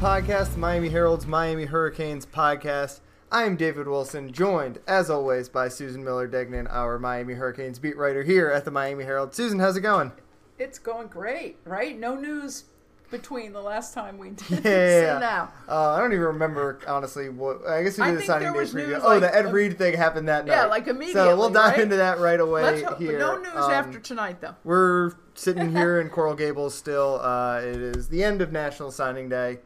podcast, the Miami Herald's Miami Hurricanes podcast. I am David Wilson, joined, as always, by Susan Miller Degnan, our Miami Hurricanes beat writer here at the Miami Herald. Susan, how's it going? It's going great, right? No news between the last time we did Yeah. so now. Uh, I don't even remember, honestly, what. I guess we did the think signing day preview. oh, like, the Ed um, Reed thing happened that night. yeah, like So we'll dive right? into that right away Let's hope, here. no news Um, after tonight, though. We're sitting here in Coral Gables still. Uh, it is the end of National Signing Day.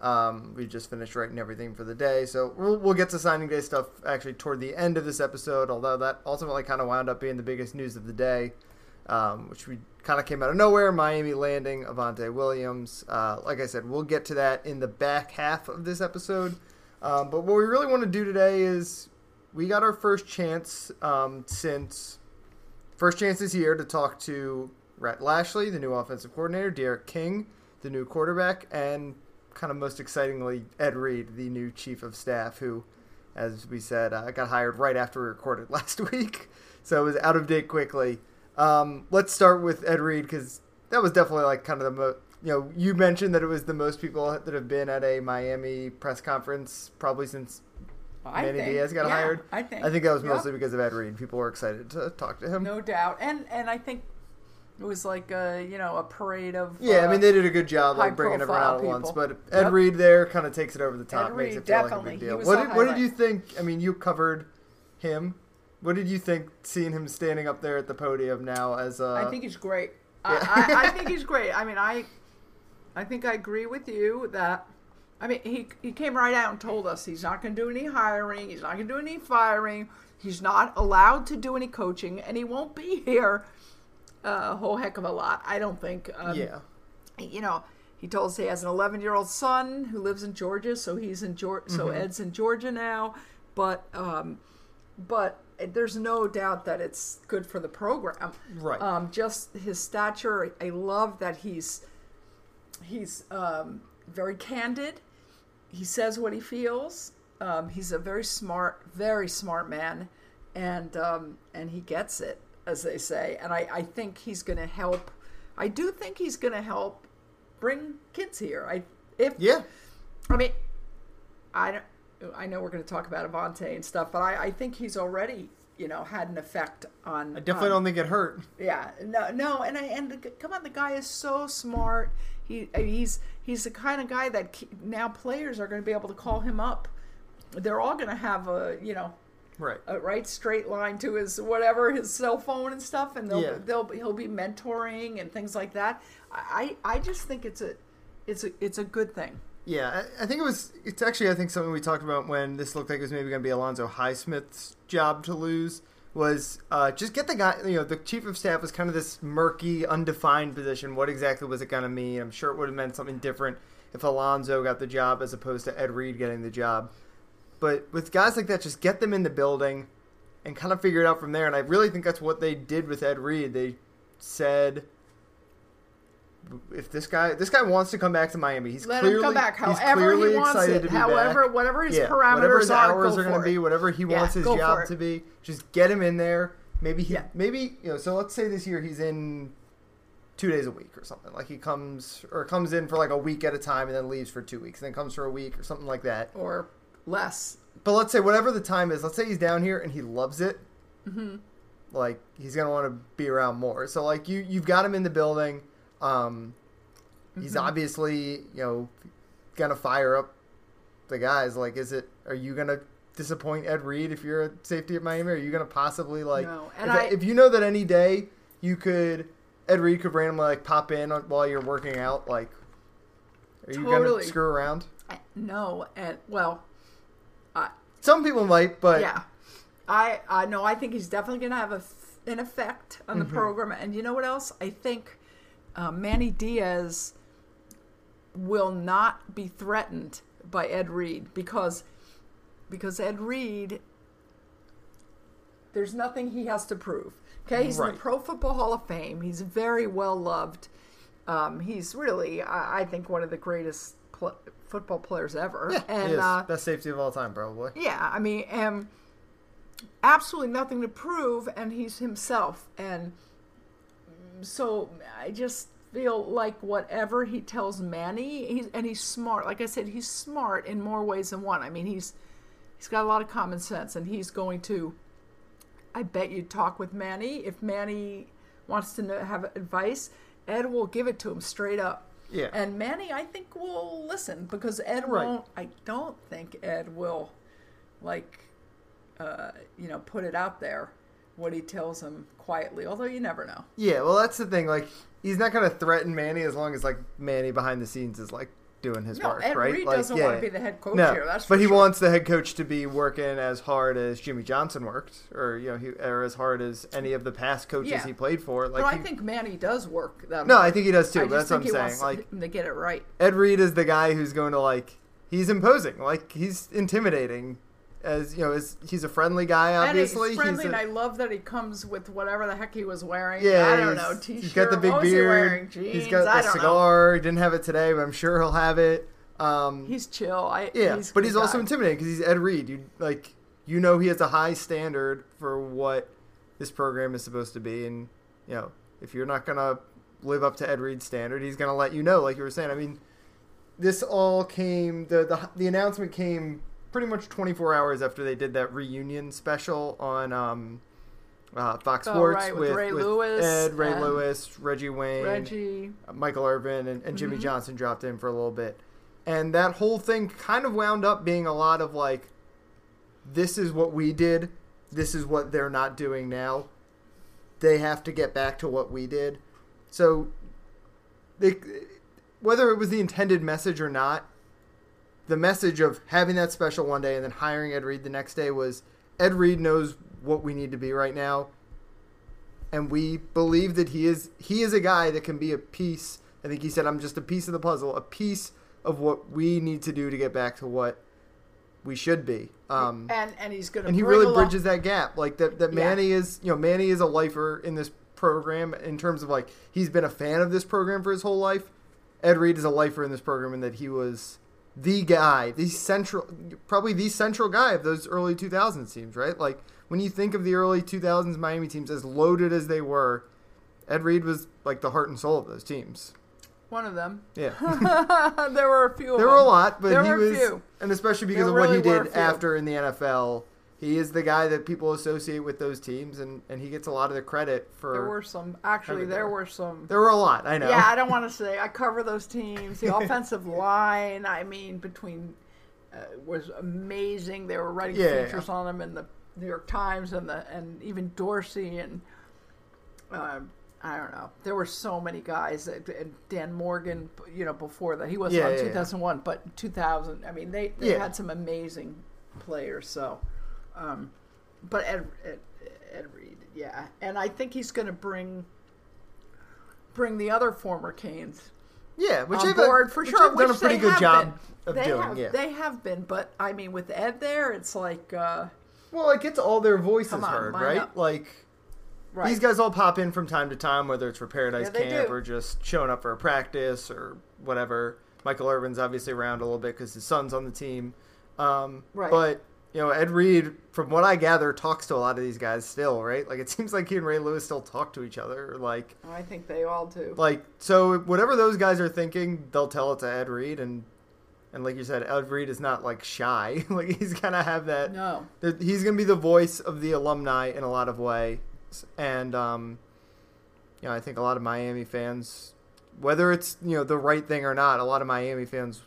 Um, we just finished writing everything for the day, so we'll, we'll get to signing day stuff actually toward the end of this episode. Although that ultimately kind of wound up being the biggest news of the day, um, which we kind of came out of nowhere. Miami landing Avantae Williams. Uh, like I said, we'll get to that in the back half of this episode. Um, but what we really want to do today is we got our first chance um, since First chance this year to talk to Rhett Lashlee, the new offensive coordinator, D'Eriq King, the new quarterback, and kind of most excitingly, Ed Reed, the new chief of staff, who, as we said, uh, got hired right after we recorded last week. So it was out of date quickly. Um, let's start with Ed Reed because that was definitely like kind of the most. You know, you mentioned that it was the most people that have been at a Miami press conference probably since I Manny think, Diaz got yeah, hired. I think. I think that was Yep. mostly because of Ed Reed. People were excited to talk to him. No doubt. And and I think it was like a, you know, a parade of. Yeah, I uh, mean they did a good job like bringing everyone out at once, but Ed Yep. Reed there kind of takes it over the top, Ed makes Reed, it feel like a big deal. What did, what did you think? I mean, you covered him. What did you think seeing him standing up there at the podium now as uh, I think he's great. Yeah. I, I, I think he's great. I mean, I, I think I agree with you that. I mean, he he came right out and told us he's not going to do any hiring. He's not going to do any firing. He's not allowed to do any coaching, and he won't be here a whole heck of a lot. I don't think. Um, yeah, you know, he told us he has an 11 year old son who lives in Georgia, so he's in Georgia. So Mm-hmm. Ed's in Georgia now, but um, but there's no doubt that it's good for the program. Right. Um, just his stature. I love that he's he's um, very candid. He says what he feels. Um, he's a very smart, very smart man, and um, and he gets it, as they say. And I, I think he's going to help. I do think he's going to help bring kids here. I if yeah, I mean, I don't. I know we're going to talk about Avantae and stuff, but I, I think he's already, you know, had an effect on. I definitely on- don't think it hurt. yeah, no, no, and I, and the, come on, the guy is so smart. He he's he's the kind of guy that now players are going to be able to call him up. They're all going to have a you know Right. a right straight line to his whatever his cell phone and stuff, and they'll Yeah. they'll he'll be mentoring and things like that. I I just think it's a it's a it's a good thing. Yeah, I, I think it was. It's actually I think something we talked about when this looked like it was maybe going to be Alonzo Highsmith's job to lose was uh, just get the guy. You know, the chief of staff was kind of this murky, undefined position. What exactly was it going to mean? I'm sure it would have meant something different if Alonzo got the job as opposed to Ed Reed getting the job. But with guys like that, just get them in the building and kind of figure it out from there. And I really think that's what they did with Ed Reed. They said. If this guy this guy wants to come back to Miami, he's Let clearly him come back he's however clearly he wants excited it. to be However, back. whatever his Yeah, parameters whatever his are, hours are going to be, whatever he Yeah, wants his job to be, just get him in there. Maybe he, Yeah. maybe you know. So let's say this year he's in two days a week or something. Like he comes or comes in for like a week at a time and then leaves for two weeks, and then comes for a week or something like that. or less. But let's say whatever the time is, let's say he's down here and he loves it. Mm-hmm. Like he's gonna want to be around more. So like you, you've got him in the building. Um, he's Mm-hmm. obviously you know gonna fire up the guys. Like, is it? Are you gonna disappoint Ed Reed if you're a safety at Miami? Are you gonna possibly like? No, and if, I- if you know that any day you could, Ed Reed could randomly like pop in on- while you're working out. Like, are you gonna screw around? I- No, and well, Some people might, but yeah, I I know. I think he's definitely going to have a, an effect on the Mm-hmm. program. And you know what else? I think uh, Manny Diaz will not be threatened by Ed Reed because because Ed Reed. There's nothing he has to prove. Okay, he's in the Pro Football Hall of Fame. He's very well loved. Um, he's really, I, I think, one of the greatest pl- football players ever. yeah, and uh, best safety of all time, probably. yeah, I mean, um, absolutely nothing to prove, and he's himself. And so I just feel like whatever he tells Manny, he's and he's smart. Like I said, he's smart in more ways than one. I mean, he's he's got a lot of common sense, and he's going to. I bet you talk with Manny if Manny wants to know, have advice. Ed will give it to him straight up. Yeah. And Manny, I think, will listen because Ed Right. won't. I don't think Ed will, like, uh, you know, put it out there what he tells him quietly. Although you never know. Yeah, well, that's the thing. Like, he's not going to threaten Manny as long as like Manny behind the scenes is like doing his No, work, Ed right? Reed like, doesn't yeah. want to be the head coach no, here. That's but he sure. wants the head coach to be working as hard as Jimmy Johnson worked, or you know, he, or as hard as any of the past coaches Yeah. he played for. Like, but I he- think Manny does work. That no, hard. I think he does too. I that's what I'm saying. Like, to get it right. Ed Reed is the guy who's going to like he's imposing, like he's intimidating. As you know, as he's a friendly guy. Obviously, and he's friendly, a- and I love that he comes with whatever the heck he was wearing. Yeah, I don't know, t-shirt. He's got the big he beard. wearing? Jeans. He's got the don't know. cigar. He didn't have it today, but I'm sure he'll have it. Um, He's chill. I yeah, he's but he's also intimidating because he's Ed Reed. You like, you know, he has a high standard for what this program is supposed to be, and you know, if you're not gonna live up to Ed Reed's standard, he's gonna let you know. Like you were saying, I mean, this all came the the the announcement came pretty much 24 hours after they did that reunion special on um, uh, Fox Oh, Sports right, with Ray Lewis Ed, Ray Lewis, Reggie Wayne, Reggie. Michael Irvin, and, and Mm-hmm. Jimmy Johnson dropped in for a little bit. And that whole thing kind of wound up being a lot of like, this is what we did, this is what they're not doing now. They have to get back to what we did. So, they, whether it was the intended message or not, the message of having that special one day and then hiring Ed Reed the next day was Ed Reed knows what we need to be right now and we believe that he is he is a guy that can be a piece. I think he said, "I'm just a piece of the puzzle, a piece of what we need to do to get back to what we should be." Um, and and he's going to and he really bridges that gap. Like that, that Yeah. Manny is, you know, Manny is a lifer in this program in terms of like he's been a fan of this program for his whole life. Ed Reed is a lifer in this program, and that he was the guy, the central, probably the central guy of those early 2000s teams, right? Like when you think of the early 2000s Miami teams, as loaded as they were, Ed Reed was like the heart and soul of those teams. one of them. Yeah, there were a few. Of there them. were a lot, but There he were a was, few. and especially because There of what he did after in the NFL, he is the guy that people associate with those teams, and, and he gets a lot of the credit for. There were some. Actually, there were some. There were a lot, I know. Yeah, I don't want to say. I cover those teams. The offensive line, I mean, between uh, was amazing. They were writing Yeah. features on them in the New York Times and the and even Dorsey and um, I don't know. There were so many guys. And Dan Morgan, you know, before that he was Yeah, on yeah, yeah. 2001, but 2000. I mean, they they Yeah. had some amazing players. So, um, but Ed, Ed Ed Reed, yeah, and I think he's going to bring bring the other former Canes yeah, which on board for which sure. they've done a pretty good job been. of they doing. Have, yeah. They have been, but I mean, with Ed there, it's like, uh, well, it gets all their voices on, heard, right? up. Like right? these guys all pop in from time to time, whether it's for Paradise Yeah, Camp do. or just showing up for a practice or whatever. Michael Irvin's obviously around a little bit because his son's on the team. Um, Right. But you know, Ed Reed, from what I gather, talks to a lot of these guys still, right? Like it seems like he and Ray Lewis still talk to each other. Like, I think they all do. like so whatever those guys are thinking, they'll tell it to Ed Reed, and and like you said, Ed Reed is not like shy. like he's gonna have that. No, He's gonna be the voice of the alumni in a lot of ways, and um, you know, I think a lot of Miami fans, whether it's you know the right thing or not, a lot of Miami fans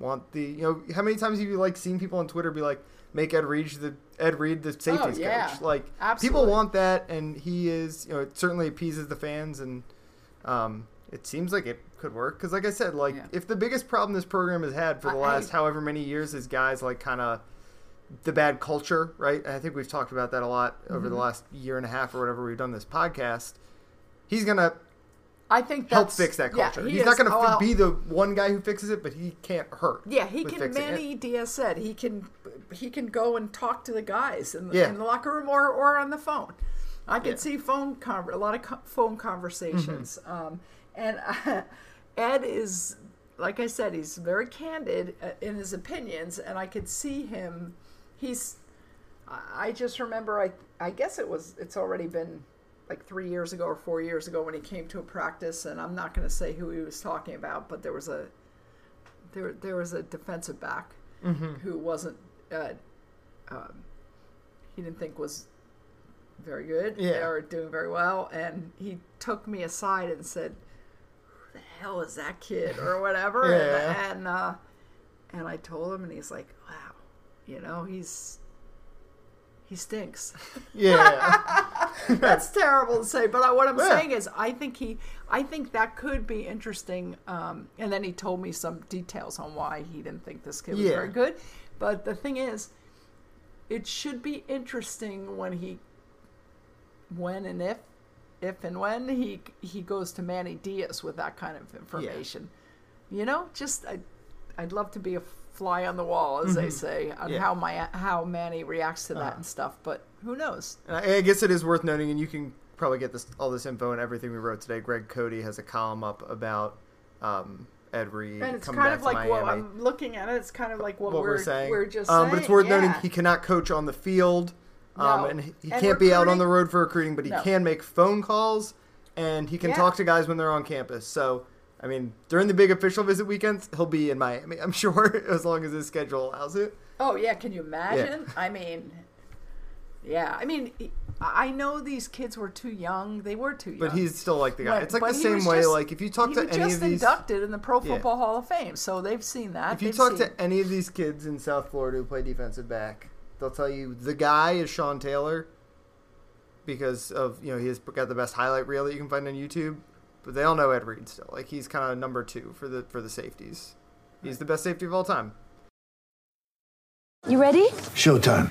want the you know how many times have you like seen people on Twitter be like make Ed Reed the Ed Reed the safeties Oh, yeah. coach like Absolutely. people want that and he is you know it certainly appeases the fans and um it seems like it could work because like I said like Yeah. if the biggest problem this program has had for the I- last I- however many years is guys like kind of the bad culture right I think we've talked about that a lot over the Mhm. last year and a half or whatever we've done this podcast he's gonna I think help fix that yeah, culture. he He's not going to oh, well, be the one guy who fixes it, but he can't hurt. Yeah, he can. Manny Diaz said he can. He can go and talk to the guys in the, Yeah. in the locker room or, or on the phone. I could Yeah. see phone conver- a lot of co- phone conversations. Mm-hmm. Um, and Ed is, like I said, he's very candid uh, in his opinions, and I could see him. He's. I I just remember. I I guess it was. It's already been like three years ago or four years ago when he came to a practice, and I'm not going to say who he was talking about, but there was a there there was a defensive back Mm-hmm. who wasn't uh, um, he didn't think was very good Yeah. or doing very well, and he took me aside and said, "Who the hell is that kid?" or whatever, Yeah. and and, uh, and I told him, and he's like, "Wow, you know, he's." He stinks. Yeah. That's terrible to say, but I, what I'm Yeah. saying is, I think he, I think that could be interesting. Um, and then he told me some details on why he didn't think this kid was Yeah. very good. But the thing is, it should be interesting when he, when and if, if and when he he goes to Manny Diaz with that kind of information. You know, just I, I'd love to be a fly on the wall, as they say, on Mm-hmm. Yeah. how my how Manny reacts to that Uh-huh. and stuff. But who knows? I I guess it is worth noting, and you can probably get this all this info and everything we wrote today. Greg Cote has a column up about um, Ed Reed And it's kind of like what I'm looking at it. It's kind of like what, what we're, we're, saying. We're just um, saying. but it's worth noting he cannot coach on the field, um, and he, he And can't be out on the road for recruiting, but he No. can make phone calls and he can Yeah. talk to guys when they're on campus. So. I mean, during the big official visit weekends, he'll be in Miami. I'm sure, as long as his schedule allows it. Oh yeah, can you imagine? I mean, yeah. I mean, I know these kids were too young. They were too young. But he's still like the guy. But- it's like but the same way. just- like if you talk to any just of these, inducted in the Pro Yeah. Football Hall of Fame, so they've seen that. if you They've talk seen- to any of these kids in South Florida who play defensive back, they'll tell you the guy is Sean Taylor because of you know he's got the best highlight reel that you can find on YouTube. But they all know Ed Reed still. Like he's kind of number two for the for the safeties. He's the best safety of all time. You ready? Showtime.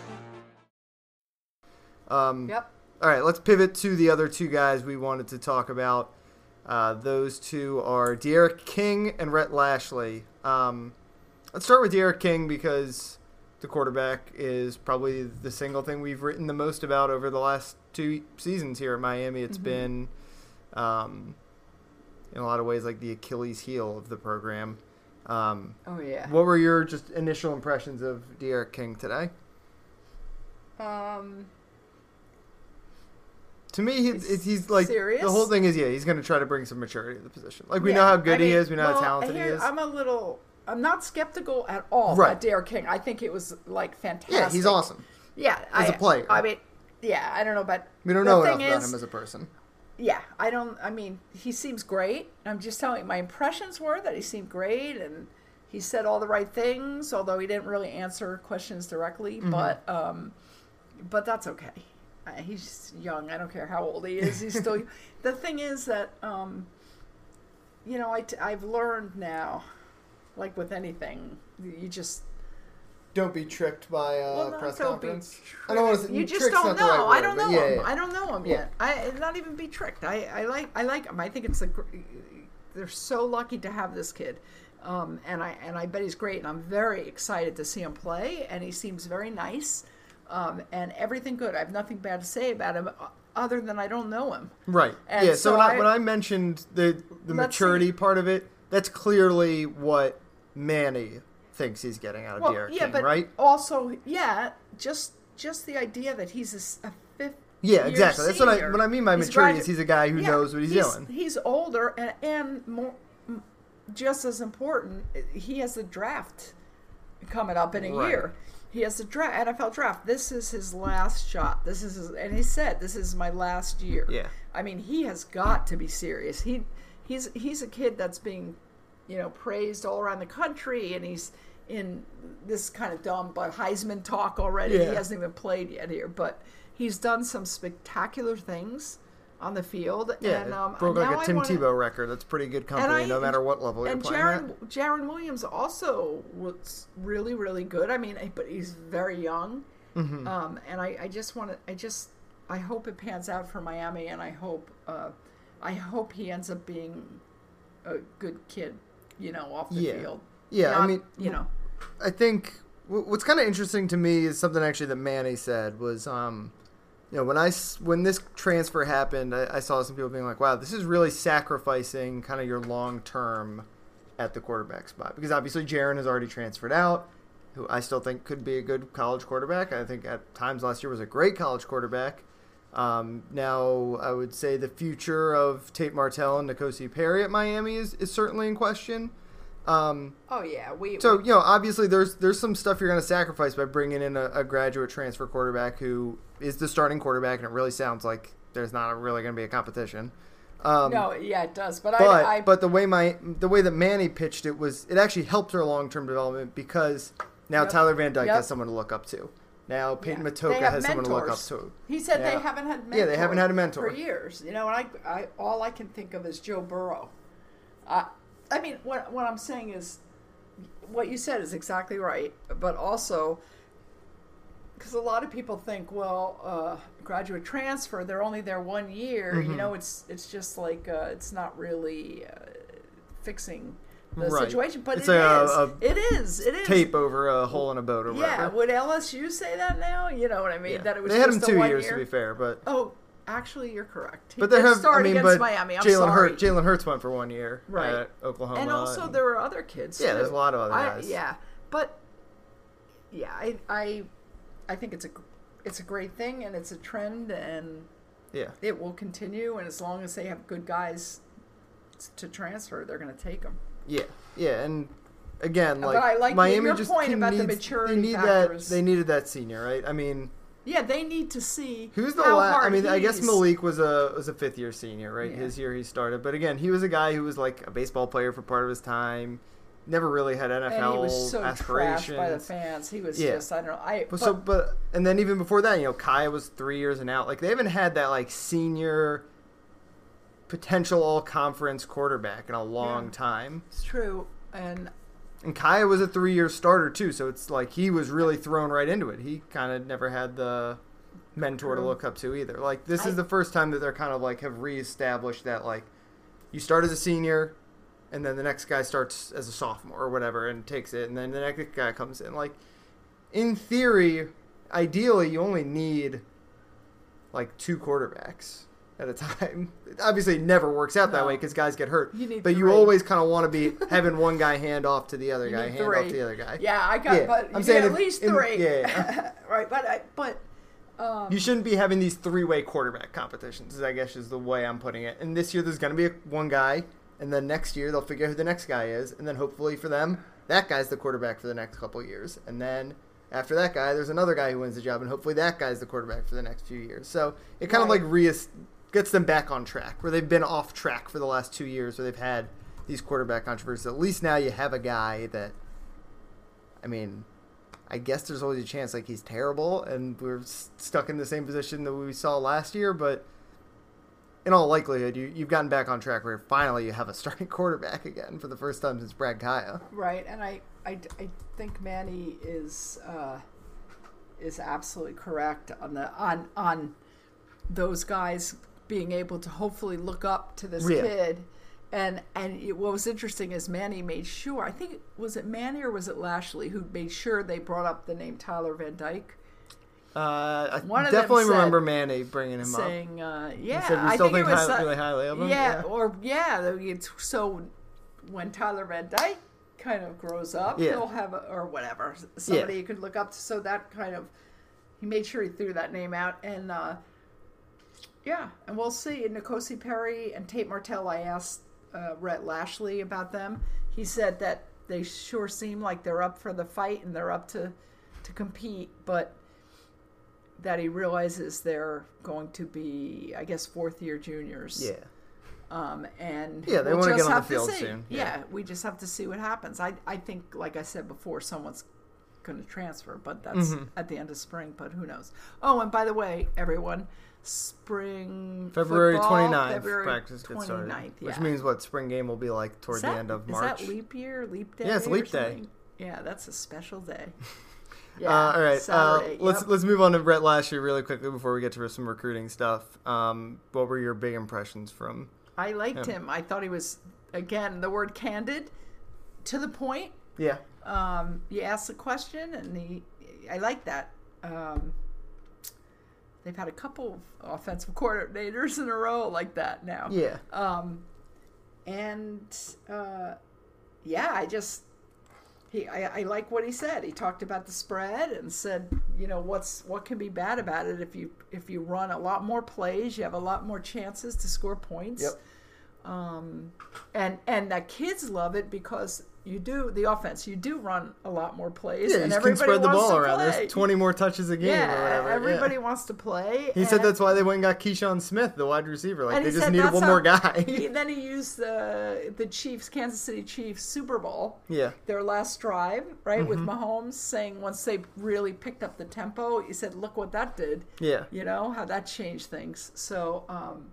Um, Yep. All right, let's pivot to the other two guys we wanted to talk about. Uh, those two are D'Eriq King and Rhett Lashlee. Um, let's start with D'Eriq King because the quarterback is probably the single thing we've written the most about over the last two seasons here at Miami. It's been, um, in a lot of ways, like the Achilles heel of the program. Um, Oh yeah. what were your just initial impressions of D'Eriq King today? Um. To me, he, He's he's like serious? the whole thing is yeah, he's going to try to bring some maturity to the position. Like we yeah, know how good I he is, we know well, how talented he is. I'm a little. I'm not skeptical at all Right. about D'Eriq King. I think it was like fantastic. yeah, he's awesome. Yeah, as a a player. I mean, yeah, I don't know, but We don't know enough about is- him as a person. Yeah, I don't. I mean, he seems great. I'm just telling you, my impressions were that he seemed great and he said all the right things, although he didn't really answer questions directly. Mm-hmm. But, um, but that's okay. Uh, he's young. I don't care how old he is. He's still. the thing is that, um, you know, I t- I've learned now, like with anything, you just Don't be tricked by a well, no, press conference. I don't want to. tricked. You just don't know. right I don't know yeah, him. yeah. I don't know him Yeah. yet. I not even be tricked. I, I like I like him. I think it's a. They're so lucky to have this kid, um, and I and I bet he's great. And I'm very excited to see him play. And he seems very nice, um, and everything good. I have nothing bad to say about him, uh, other than I don't know him. Right. And yeah. So, when, I, I- when I mentioned the the maturity see. part of it, that's clearly what Manny thinks he's getting out of Well, D'Eriq yeah, King, but right? also, yeah, just just the idea that he's a fifth. Yeah, exactly. That's what I- what I mean by He's maturity is he's a guy who knows what he's doing. He's older and and more, just as important, he has a draft coming up in a Right. year. He has a draft, NFL draft. This is his last shot. This is, his, and he said, "This is my last year." Yeah. I mean, he has got to be serious. He he's he's a kid that's being, you know, praised all around the country, and he's in this kind of dumb but Heisman talk already. Yeah. He hasn't even played yet here, but he's done some spectacular things on the field. Yeah, and, um, broke like a Tim wanna- Tebow record. That's pretty good company, I- no matter what level you're and playing Jarren, at. Jarren Williams also looks really, really good. I mean, but he's very young. Mm-hmm. Um, and I, I just want to, I just, I hope it pans out for Miami, and I hope, uh, I hope he ends up being a good kid, you know, off the Yeah. field. Yeah, I mean, you know, I think what's kind of interesting to me is something actually that Manny said was, um, you know, when I when this transfer happened, I, I saw some people being like, "Wow, this is really sacrificing kind of your long term at the quarterback spot," because obviously Jarren has already transferred out, who I still think could be a good college quarterback. I think at times last year was a great college quarterback. Um, now, I would say the future of Tate Martell and N'Kosi Perry at Miami is, is certainly in question. Um, oh yeah, we, so you know, obviously, there's there's some stuff you're going to sacrifice by bringing in a, a graduate transfer quarterback who is the starting quarterback, and it really sounds like there's not really going to be a competition. Um, no, yeah, it does. But, but I, I, but the way my the way that Manny pitched it was it actually helped her long term development because now Yep. Tyler Van Dyke Yep. has someone to look up to. Now Peyton Yeah. Matocha has someone to look up to. He said Yeah. they haven't had mentors Yeah, they haven't had a mentor. for years. You know, and I, I all I can think of is Joe Burrow. Uh, I mean, what what I'm saying is, what you said is exactly right, but also because a lot of people think, well, uh, graduate transfer, they're only there one year. Mm-hmm. You know, it's it's just like uh, it's not really uh, fixing the Right. situation, but It's it a- is. a it is. It is. Tape over a hole in a boat or Yeah, whatever. would LSU say that now? You know what I mean? Yeah. That it was they had a two years year? to be fair, but Oh, actually, you're correct. He but they did have start I mean, against but Miami. I'm Jalen sorry. Hurts Jalen Hurts went for one year Right. at Oklahoma, and also there were other kids. Yeah, there's a lot of other I- guys. yeah, but yeah, I, I, I think it's a, it's a great thing, and it's a trend, and yeah. it will continue. And as long as they have good guys to transfer, they're going to take them. Yeah, yeah, and again, But like, I like Miami your just point about the maturity They need factors. that. They needed that senior, right? I mean, Yeah, they need to see who's the last? I mean, I guess Malik was a was a fifth year senior, right? Yeah. His year he started, but again, he was a guy who was like a baseball player for part of his time. Never really had NFL and he was so aspirations. by the fans. He was Yeah. just I don't know. I But, so, but and then even before that, you know, Kai was three years and out. Like they haven't had that like senior potential all conference quarterback in a long Yeah. time. it's true. And And Kaaya was a three year starter too, so it's like he was really thrown right into it. He kind of never had the mentor to mm-hmm. look up to either. Like this is the first time that they're kind of like have reestablished that like you start as a senior, and then the next guy starts as a sophomore or whatever and takes it, and then the next guy comes in. Like in theory, ideally, you only need like two quarterbacks at a time. Obviously, it never works out that No. way because guys get hurt. You need but you three. always kind of want to be having one guy hand off to the other You guy, need hand off to the other guy. Yeah, I got, Yeah, but I'm I'm saying at if- least in- three. yeah. right, but I, but um, You shouldn't be having these three-way quarterback competitions. I guess is the way I'm putting it. And this year there's going to be a, one guy, and then next year they'll figure out who the next guy is, and then hopefully for them that guy's the quarterback for the next couple of years, and then after that guy there's another guy who wins the job, and hopefully that guy's the quarterback for the next few years. So it kind of Right. like re gets them back on track where they've been off track for the last two years, where they've had these quarterback controversies. At least now you have a guy that, I mean. I guess there's always a chance like he's terrible and we're stuck in the same position that we saw last year, but in all likelihood, you, you've gotten back on track where finally you have a starting quarterback again for the first time since Brad Kaaya. right, and I, I, I think Manny is uh, is absolutely correct on the on on those guys being able to hopefully look up to this Yeah. kid. And and it, what was interesting is Manny made sure. I think was it Manny or was it Lashlee who made sure they brought up the name Tyler Van Dyke, Uh, I One definitely said- remember Manny bringing him up. saying, uh, "Yeah, said I think, think it was high- uh, really highly of him? Yeah, Yeah. or yeah, it's, so when Tyler Van Dyke kind of grows up, Yeah. he'll have a, or whatever somebody you could look up to. So that kind of he made sure he threw that name out, and uh, yeah, and we'll see. N'Kosi Perry and Tate Martell. I asked uh, Rhett Lashlee about them. He said that they sure seem like they're up for the fight and they're up to to compete, but that he realizes they're going to be, I guess, fourth year juniors. Yeah. Um, and Yeah, they we'll wanna just get on the to field soon. Yeah. Yeah. we just have to see what happens. I I think, like I said before, someone's going to transfer, but that's Mm-hmm. at the end of spring. But who knows? Oh, and by the way, everyone, spring February football, 29th, February practice gets started. 29th, Which means what spring game will be like toward Is the end of March. Is that leap year, leap day? Yeah, it's leap day. Yeah, that's a special day. Uh, all right, uh, Saturday, let's yep. let's move on to Rhett Lashlee really quickly before we get to some recruiting stuff. Um, what were your big impressions from? I liked Yeah. him. I thought he was again the word candid, to the point. Yeah, Um, you ask a question, and he. I like that. Um, they've had a couple offensive coordinators in a row like that now. yeah, Um, and uh, yeah, I just he I, I like what he said. He talked about the spread and said, you know, what's what can be bad about it if you if you run a lot more plays, you have a lot more chances to score points. Yep. Um, and and that kids love it because you do the offense. You do run a lot more plays, yeah. and You can everybody spread the wants ball to around. Play. There's 20 more touches a game yeah, or whatever. yeah. everybody wants to play. He said that's why they went and got Keyshawn Smith, the wide receiver. Like they just needed one how- more guy. he, then he used the the Chiefs, Kansas City Chiefs Super Bowl, yeah, their last drive, right, with Mm-hmm. Mahomes saying once they really picked up the tempo, he said, "Look what that did." yeah. You know how that changed things. So, um,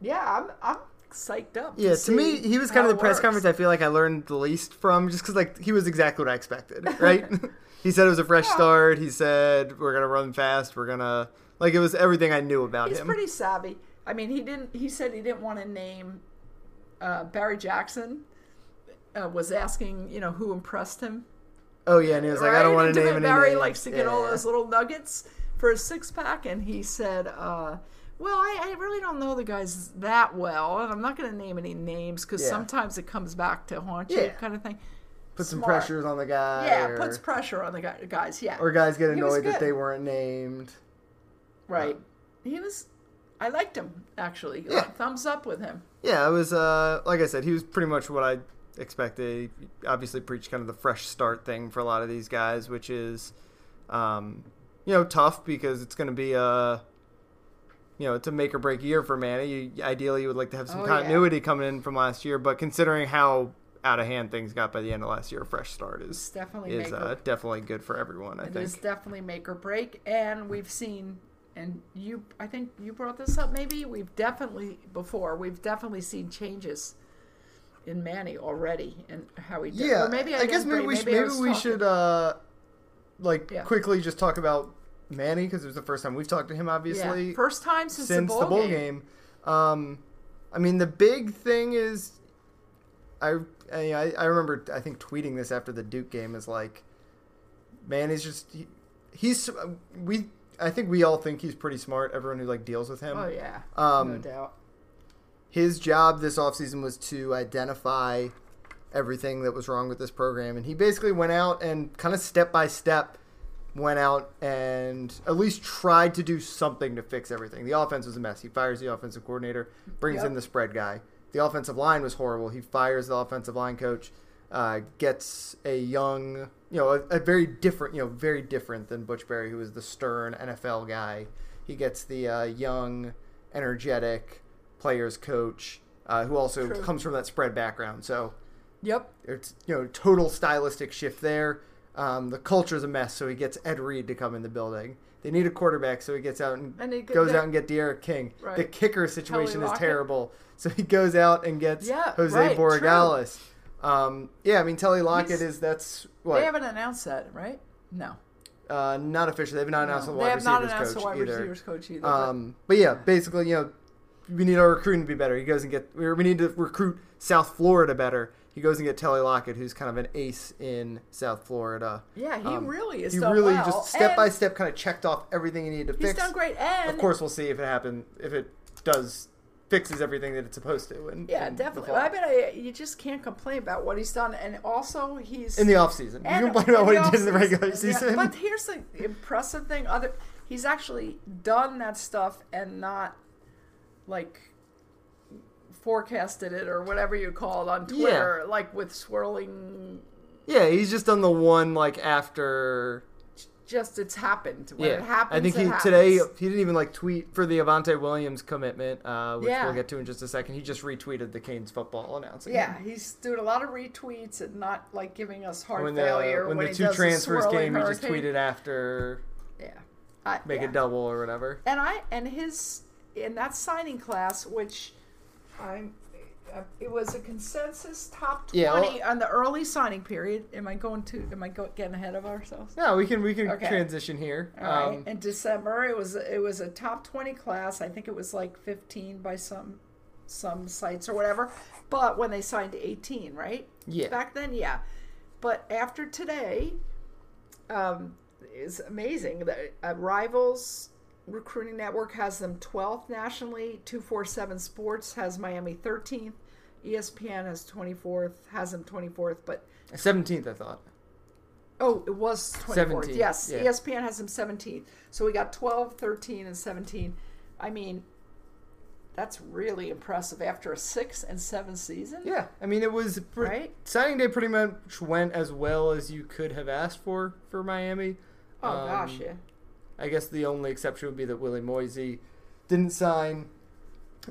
yeah, I'm I'm psyched up. Yeah, to me, he was kind of the press works. conference I feel like I learned the least from, just because like he was exactly what I expected, right? he said it was a fresh start. He said we're gonna run fast. We're gonna like it was everything I knew about He's him. pretty savvy. I mean, he didn't. He said he didn't want to name uh, Barry Jackson. Uh, was asking, you know, who impressed him. oh yeah, and he was like, I don't want to name David any Barry likes to get all those little nuggets for his six pack, and he said, uh, "Well, I, I really don't know the guys that well, and I'm not going to name any names because Yeah. sometimes it comes back to haunt you, Yeah. kind of thing." Put some pressures on the guy. Yeah, or, puts pressure on the guy, guys. Yeah, or guys get annoyed that they weren't named. right. He was. I liked him actually. Yeah. Thumbs up with him. Yeah, it was uh like I said, he was pretty much what I expected. He obviously preached kind of the fresh start thing for a lot of these guys, which is um you know, tough because it's going to be a you know, it's a make or break year for Manny. You, ideally, you would like to have some Oh, yeah. continuity coming in from last year, but considering how out of hand things got by the end of last year, a fresh start is It's definitely is uh, definitely good for everyone. I it think. it's definitely make or break, and we've seen. And you, I think you brought this up. Maybe we've definitely before. We've definitely seen changes in Manny already, and how he. did. Yeah, or maybe I, I, guess maybe we should maybe maybe we should uh like Yeah. quickly just talk about Manny because it was the first time we've talked to him. Obviously, Yeah, first time since, since the bowl, game. Um, I mean, the big thing is, I, I I remember I think tweeting this after the Duke game is like, man, he's just he, he's we I think we all think he's pretty smart. Everyone who like deals with him. Oh yeah, Um, no doubt. His job this offseason was to identify everything that was wrong with this program, and he basically went out and kind of step by step went out and at least tried to do something to fix everything. The offense was a mess. He fires the offensive coordinator, brings Yep. in the spread guy. The offensive line was horrible. He fires the offensive line coach, uh, gets a young, you know, a, a very different, you know, very different than Butch Barry, who was the stern NFL guy. He gets the uh, young, energetic players coach, uh, who also True. comes from that spread background. So Yep. it's you know total stylistic shift there. Um, the culture's a mess, so he gets Ed Reed to come in the building. They need a quarterback, so he gets out and, And he goes out and get D'Eriq King. Right. The kicker situation is terrible, so he goes out and gets Yeah, Jose right. Borregales. Um, yeah, I mean Telly Lockette He's- is that's what They haven't announced that, right? No. uh, not officially. They've not announced No. the they wide have not receivers announced coach the wide either. receivers coach either. but- Um, but yeah, basically, you know, we need our recruiting to be better. He goes and get. We need to recruit South Florida better. He goes and get Telly Lockette, who's kind of an ace in South Florida. yeah, he Um, really is. He really well. just step by step kind of checked off everything he needed to He's fix. He's done great, and of course, we'll see if it happens if it does fixes everything that it's supposed to. In, Yeah, in definitely. fall. I bet I, you just can't complain about what he's done, and also he's in the off season, you and- complain about what he did in the regular Yeah, season. but here's the impressive thing: other he's actually done that stuff and not like forecasted it or whatever you call it on Twitter, like with swirling. Yeah, he's just done the one like after just it's happened. When it happens, I think he today he didn't even like tweet for the Avantae Williams commitment, uh, which Yeah. we'll get to in just a second. He just retweeted the Canes football announcing. it. Yeah, he's doing a lot of retweets and not like giving us heart When failure the when, when the two transfers came, he just tweeted after Yeah, I, make yeah. it double or whatever. And I and his in that signing class, which I'm. uh, It was a consensus top Yeah, twenty well- on the early signing period. Am I going to? Am I go, getting ahead of ourselves? No, we can we can Okay. transition here. All right. Um, In December, it was it was a top twenty class. I think it was like fifteen by some some sites or whatever. But when they signed eighteen, right? Yeah. Back then, yeah. But after today, um, is amazing. The uh, Rivals Recruiting Network has them twelfth nationally. Two four seven Sports has Miami thirteenth. E ESPN has twenty fourth. Has them twenty fourth, but Seventeenth, I thought. Oh, it was 24th. 17th, Yes. Yeah. ESPN has them 17th. So we got 12, 13, and 17. I mean, that's really impressive after a six and seven season. Yeah, I mean it was pre- Right? signing day. Pretty much went as well as you could have asked for for Miami. Oh, Um, gosh, yeah. I guess the only exception would be that Willie Moisey didn't sign.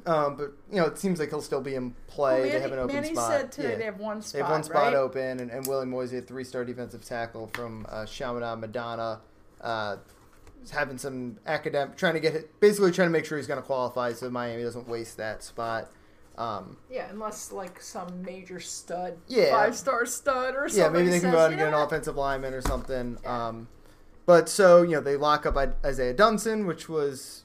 Um, but you know, it seems like he'll still be in play. Well, they have an open Manny spot. said today Yeah. they have one spot. They have one spot right? open, and, and Willie Moisey, a three-star defensive tackle from uh, Chaminade Madonna, uh, is having some academic, trying to get it, basically trying to make sure he's going to qualify, so Miami doesn't waste that spot. Um, Yeah, unless like some major stud, Yeah. five star stud or something. yeah, maybe they can says, go out and get an offensive lineman or something. Um, but so you know, they lock up Isaiah Dunson, which was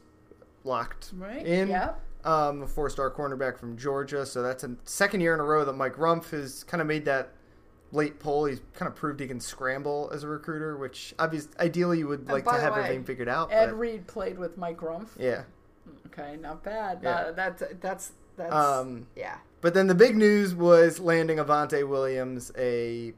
locked Right, in. yep. Um, a four-star cornerback from Georgia, so that's a second year in a row that Mike Rumpf has kind of made that late pull. He's kind of proved he can scramble as a recruiter, which obviously, ideally, you would And like to have way, everything figured out. Ed but, Reed played with Mike Rumpf. yeah. Okay, not bad. Yeah. Uh, that's that's that's Um, yeah. But then the big news was landing Avantae Williams, a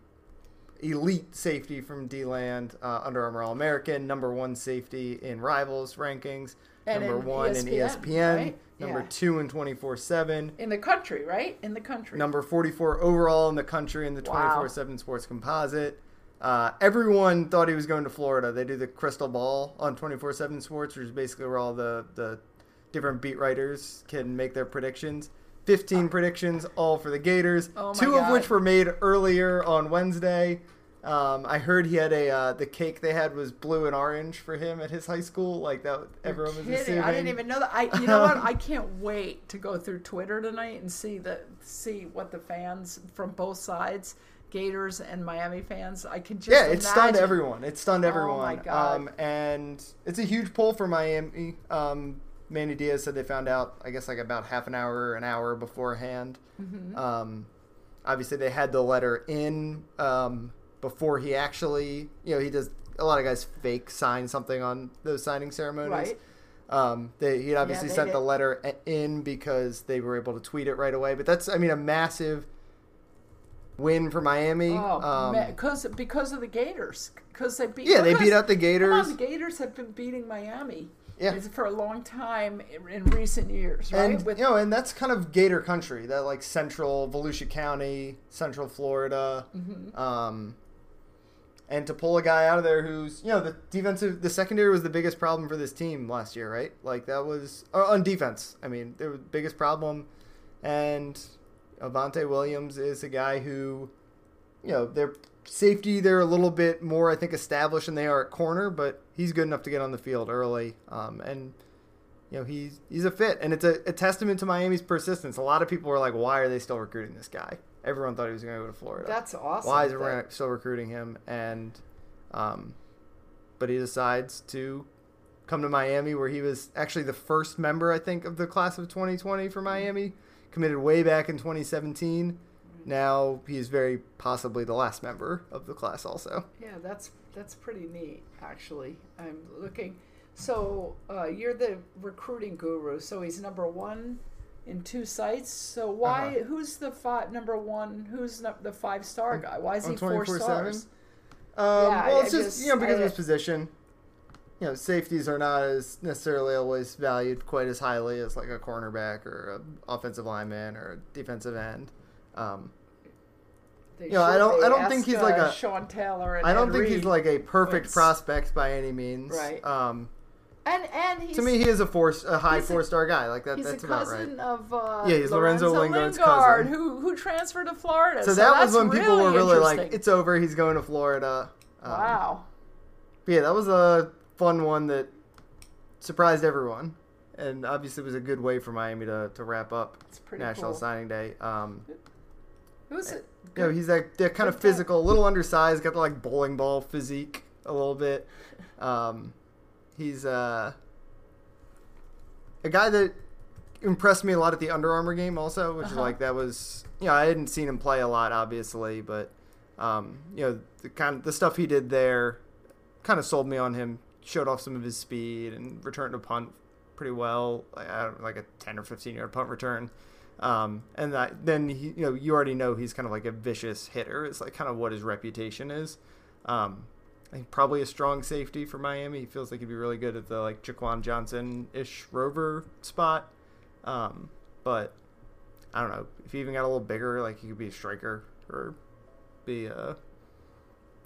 elite safety from DeLand, uh, Under Armour All-American, number one safety in Rivals rankings, And number one in ESPN, ESPN, right? number Yeah. two in 24/7. In the country, right? In the country. number 44 overall in the country in the Wow. 24 7 sports composite. Uh, everyone thought he was going to Florida. They do the crystal ball on 24 7 sports, which is basically where all the, the different beat writers can make their predictions. 15 predictions, all for the Gators, Oh two of which were made earlier on Wednesday. Um, I heard he had a uh, the cake they had was blue and orange for him at his high school. Like that, everyone was Kidding. assuming. I didn't even know that. I, you know what? I can't wait to go through Twitter tonight and see the see what the fans from both sides, Gators and Miami fans. I can just Yeah, it stunned everyone. It stunned Oh everyone. my God. Um, and it's a huge pull for Miami. Um, Manny Diaz said they found out, I guess, like about half an hour, an hour beforehand. Mm-hmm. Um, obviously, they had the letter in um, before he actually, you know, he does. A lot of guys fake sign something on those signing ceremonies. Right. Um, they, he obviously they sent the letter in because they were able to tweet it right away. But that's, I mean, a massive win for Miami. Oh, um, cause because of the Gators, because they beat. Yeah, they beat out the Gators. on, the Gators have been beating Miami. Yeah. For a long time in, recent years, right? and you know, and that's kind of Gator country. That like central Volusia County, Central Florida, Mm-hmm. um, and to pull a guy out of there who's you know the defensive, the secondary was the biggest problem for this team last year, right? Like that was or on defense. I mean, the biggest problem, and Avantae Williams is a guy who, you know, their safety they're a little bit more I think established than they are at corner, but he's good enough to get on the field early, um, and you know he's he's a fit and it's a, a testament to miami's persistence. A lot of people were like why are they still recruiting this guy? Everyone thought he was going to go to florida. That's awesome. why is that- everyone still recruiting him? And um but he decides to come to miami where he was actually the first member i think of the class of 2020 for miami. Committed way back in 2017 now he's very possibly the last member of the class also Yeah, that's that's pretty neat, actually. I'm looking. So uh, you're the recruiting guru. So he's number one in two sites. So why? Uh-huh. Who's the five number one? Who's the five star guy? Why is he four stars? Um, Yeah, well, I- it's I just, just- you know because I- of his position. You know, safeties are not as necessarily always valued quite as highly as like a cornerback or an offensive lineman or a defensive end. Um, They You know, I don't- I don't think he's uh, like a- Sean Taylor. And I don't Ed think he's like a perfect prospect by any means. Right. Um, And and he's to me, he is a four, a high four star guy. Like that. he's That's a about cousin right. of uh, Yeah, he's Lorenzo Lingard's Lingard, cousin. who who transferred to Florida. So, that was when people were really like, "It's over. He's going to Florida." Um, wow. But yeah, that was a fun one that surprised everyone, and obviously was a good way for Miami to, to wrap up pretty National cool. Signing Day. Um, Who's it? you know, he's like they're kind of physical, a little undersized, got the like bowling ball physique a little bit. Um, he's uh, a guy that impressed me a lot at the Under Armour game, also, which is Uh-huh. like that was you know I hadn't seen him play a lot, obviously, but um, you know the kind of the stuff he did there kind of sold me on him. Showed off some of his speed and returned a punt pretty well, like, I don't, like a ten or fifteen yard punt return. Um, and that, then he, you know you already know he's kind of like a vicious hitter. It's like kind of what his reputation is. Um, I think probably a strong safety for Miami. He feels like he'd be really good at the like Jaquan Johnson ish rover spot. Um, but I don't know if he even got a little bigger, like he could be a striker or be a,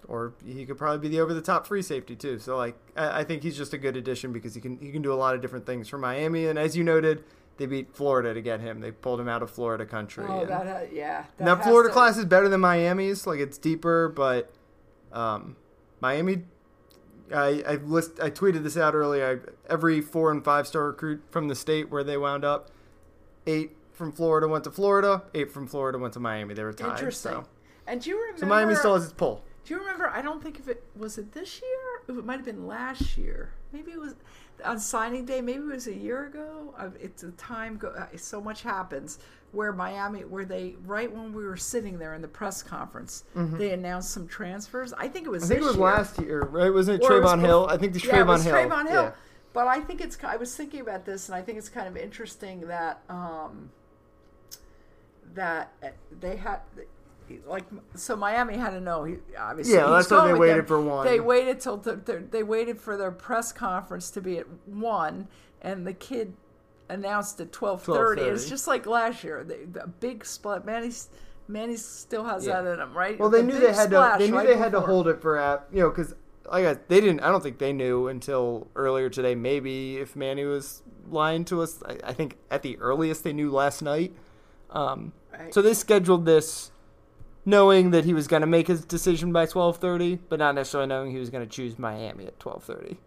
or he could probably be the over the top free safety too. So like I, I think he's just a good addition because he can he can do a lot of different things for Miami. And as you noted, they beat Florida to get him. They pulled him out of Florida country. Oh, and- that ha- yeah. that Florida to- class is better than Miami's. Like it's deeper, but um, Miami. I I list I tweeted this out earlier. I, every four and five star recruit from the state where they wound up, eight from Florida went to Florida, eight from Florida went to Miami. They were tied. Interesting. So, And do you remember? so Miami still has its pull. Do you remember? I don't think if it was it this year. It might have been last year. Maybe it was on signing day. Maybe it was a year ago. It's a time. Go, uh, so much happens where Miami, where they right when we were sitting there in the press conference, they announced some transfers. I think it was. Mm-hmm. I think it was year. last year, right? Wasn't it Or it was Trevon Hill? I think the yeah, it Trevon was Hill. Trevon Hill. Yeah. But I think it's. I was thinking about this, and I think it's kind of interesting that um, that uh, they had. Like so, Miami had to know. He obviously Yeah, that's why they waited them. for one. They waited till the, the, they waited for their press conference to be at one, and the kid announced at twelve thirty. It's 12:30. just like last year. The, the big split. Manny's Manny still has Yeah. that in him, right? Well, they The knew they had to. They knew right they had to hold it for at you know because like I, they didn't. I don't think they knew until earlier today. Maybe if Manny was lying to us, I, I think at the earliest they knew last night. Um, Right. So they scheduled this knowing that he was going to make his decision by twelve thirty, but not necessarily knowing he was going to choose Miami at twelve thirty.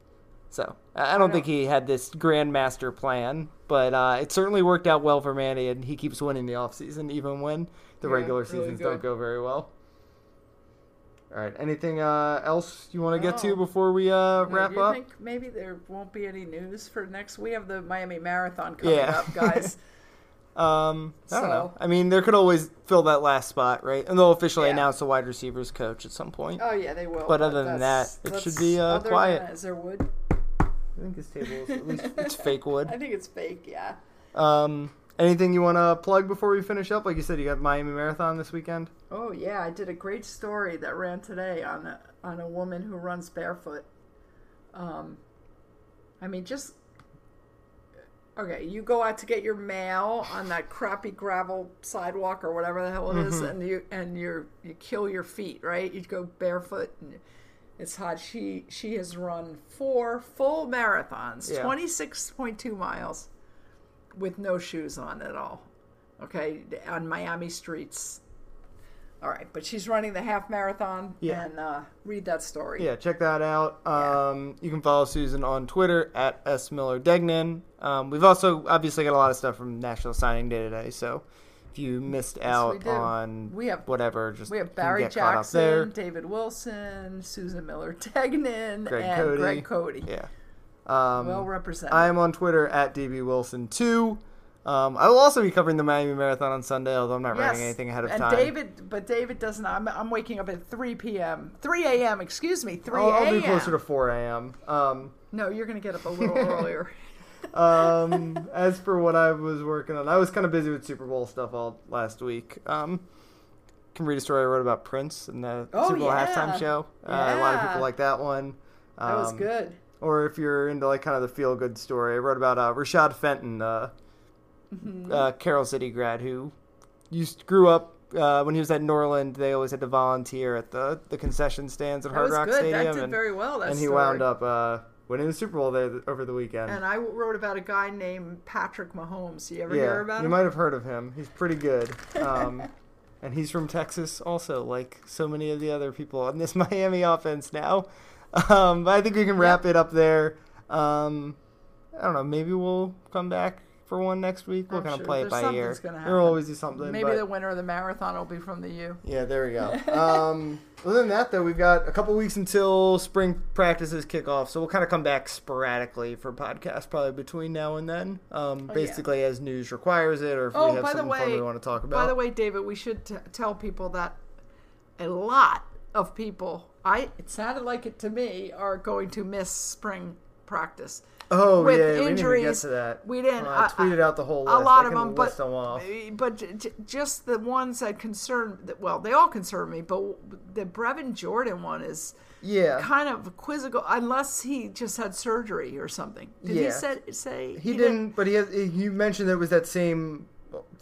So I I don't think he had this grandmaster plan, but uh, it certainly worked out well for Manny, and he keeps winning the offseason even when the Yeah, regular really seasons good. don't go very well. All right. Anything uh, else you want to get to before we uh, wrap you up? think maybe there won't be any news for next? We have the Miami Marathon coming Yeah. up, guys. Um, I don't know. I mean, there could always fill that last spot, right? And they'll officially Yeah. announce the wide receivers coach at some point. oh yeah, they will. But other than that, it should be, uh, quiet. that, Is there wood? I think this table is at least it's fake wood. I think it's fake. Yeah. Um, anything you want to plug before we finish up? Like you said, you got Miami Marathon this weekend. Oh yeah, I did a great story that ran today on a on a woman who runs barefoot. Um, I mean, just okay. You go out to get your mail on that crappy gravel sidewalk or whatever the hell it is, mm-hmm. and you and you you kill your feet, right? You go barefoot and. It's hot. She she has run four full marathons, Yeah. twenty six point two miles, with no shoes on at all. Okay, on Miami streets. All right, but she's running the half marathon, Yeah. and uh, read that story. Yeah, check that out. Um, you can follow Susan on Twitter at S Miller Degnan. Um, we've also obviously got a lot of stuff from National Signing Day today, so if you missed out do. on We have- whatever, just We have Barry get caught up there. Jackson, David Wilson, Susan Miller Degnan, Greg and Cote. Greg Cote. Yeah. Um, Well represented. I am on Twitter at DB Wilson two. Um, I will also be covering the Miami Marathon on Sunday, although I'm not writing anything ahead of and time. David, but David doesn't. I'm, I'm waking up at 3 p.m. 3 a.m. Excuse me, 3 I'll, I'll be closer to 4 a.m. Um, No, you're gonna get up a little earlier. um, as for what I was working on, I was kind of busy with Super Bowl stuff all last week. Um, can read a story I wrote about Prince and the Oh, Super Bowl yeah. halftime show. Uh, a lot of people like that one. Um, That was good. Or if you're into like kind of the feel good story, I wrote about uh, Rashad Fenton, uh, Mm-hmm. uh, Carol City grad who used grew up uh, when he was at Norland, they always had to volunteer at the, the concession stands at Hard Rock good. Stadium. That did and, very well. And he story. wound up uh, winning the Super Bowl there over the weekend. And I wrote about a guy named Patrick Mahomes. You ever yeah, hear about you him? You might have heard of him. He's pretty good. Um, and he's from Texas also, like so many of the other people on this Miami offense now. Um, but I think we can wrap it up there. Um, I don't know. Maybe we'll come back for one next week. We'll I'm of sure. play it There's by ear. something's gonna There will always be something. Maybe but- the winner of the marathon will be from the U. Yeah, there we go. Um, other than that, though, we've got a couple weeks until spring practices kick off, so we'll kind of come back sporadically for podcasts, probably between now and then. Um, basically, as news requires it, or if we Oh, have by the fun way, we want to talk about. by the way, David, we should t- tell people that a lot of people, I it sounded like it to me, are going to miss spring practice. Oh with yeah, we didn't get to that. we didn't. Uh, I tweeted out the whole list. a lot of them, but them off. but just the ones that concern. Well, they all concern me, but the Brevin Jordan one is Yeah, kind of quizzical, unless he just had surgery or something. Did Yeah. he say, say he, didn't, but he has. He mentioned it was that same.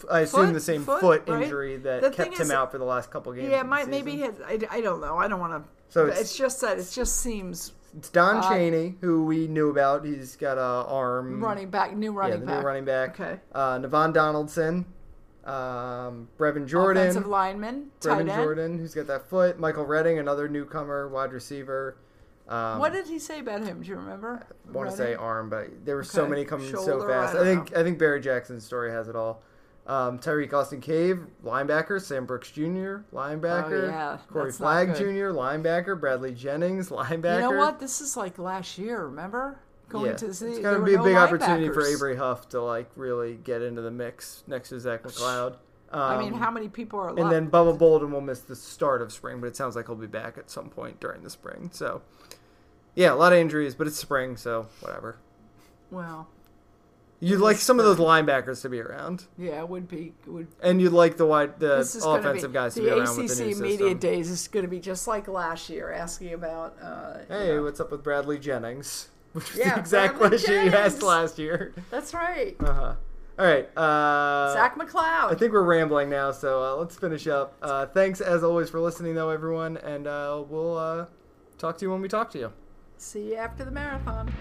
I assume Foot? the same Foot, foot, right? injury that The kept him is- out for the last couple games. Yeah, might maybe he had, I, I don't know. I don't want to. So So it's- it's, just that it just seems It's Don Uh, Chaney, who we knew about. He's got a arm running back, new running Yeah, the back, new running back. Okay, Uh, Navaughn Donaldson, um, Brevin Jordan, offensive lineman, Brevin. Jordan, who's got that foot. Michael Redding, another newcomer, wide receiver. Um, What did he say about him? Do you remember? I want to say arm, but there were so many coming so Shoulder, I fast. I, don't think know. I think Barry Jackson's story has it all. Um, Tirek Austin Cave, linebacker. Sam Brooks Jr., linebacker. Oh, yeah, Corey that's Flagg. Jr., linebacker. Bradley Jennings, linebacker. You know what? This is like last year. Remember going Yeah, to it's going to be a no big opportunity for. Avery Huff to like really get into the mix next to Zach McCloud. Um, I mean, how many people are left? and then Bubba Bolden will miss the start of spring, but it sounds like he'll be back at some point during the spring. So, yeah, a lot of injuries, but it's spring, so whatever. well, You'd like some of those linebackers to be around, yeah, it would be it would. and you'd like the wide, the is offensive be, guys to be around ACC with the new media days is going to be just like last year, asking about. Uh, you Hey, know. what's up with Bradley Jennings? Which was Yeah, the exact Bradley question you asked last year. that's right. Uh huh. All right. Uh, Zach McCloud. I think we're rambling now, so uh, let's finish up. Uh, thanks as always for listening, though, everyone, and uh, we'll uh, talk to you when we talk to you. See you after the marathon.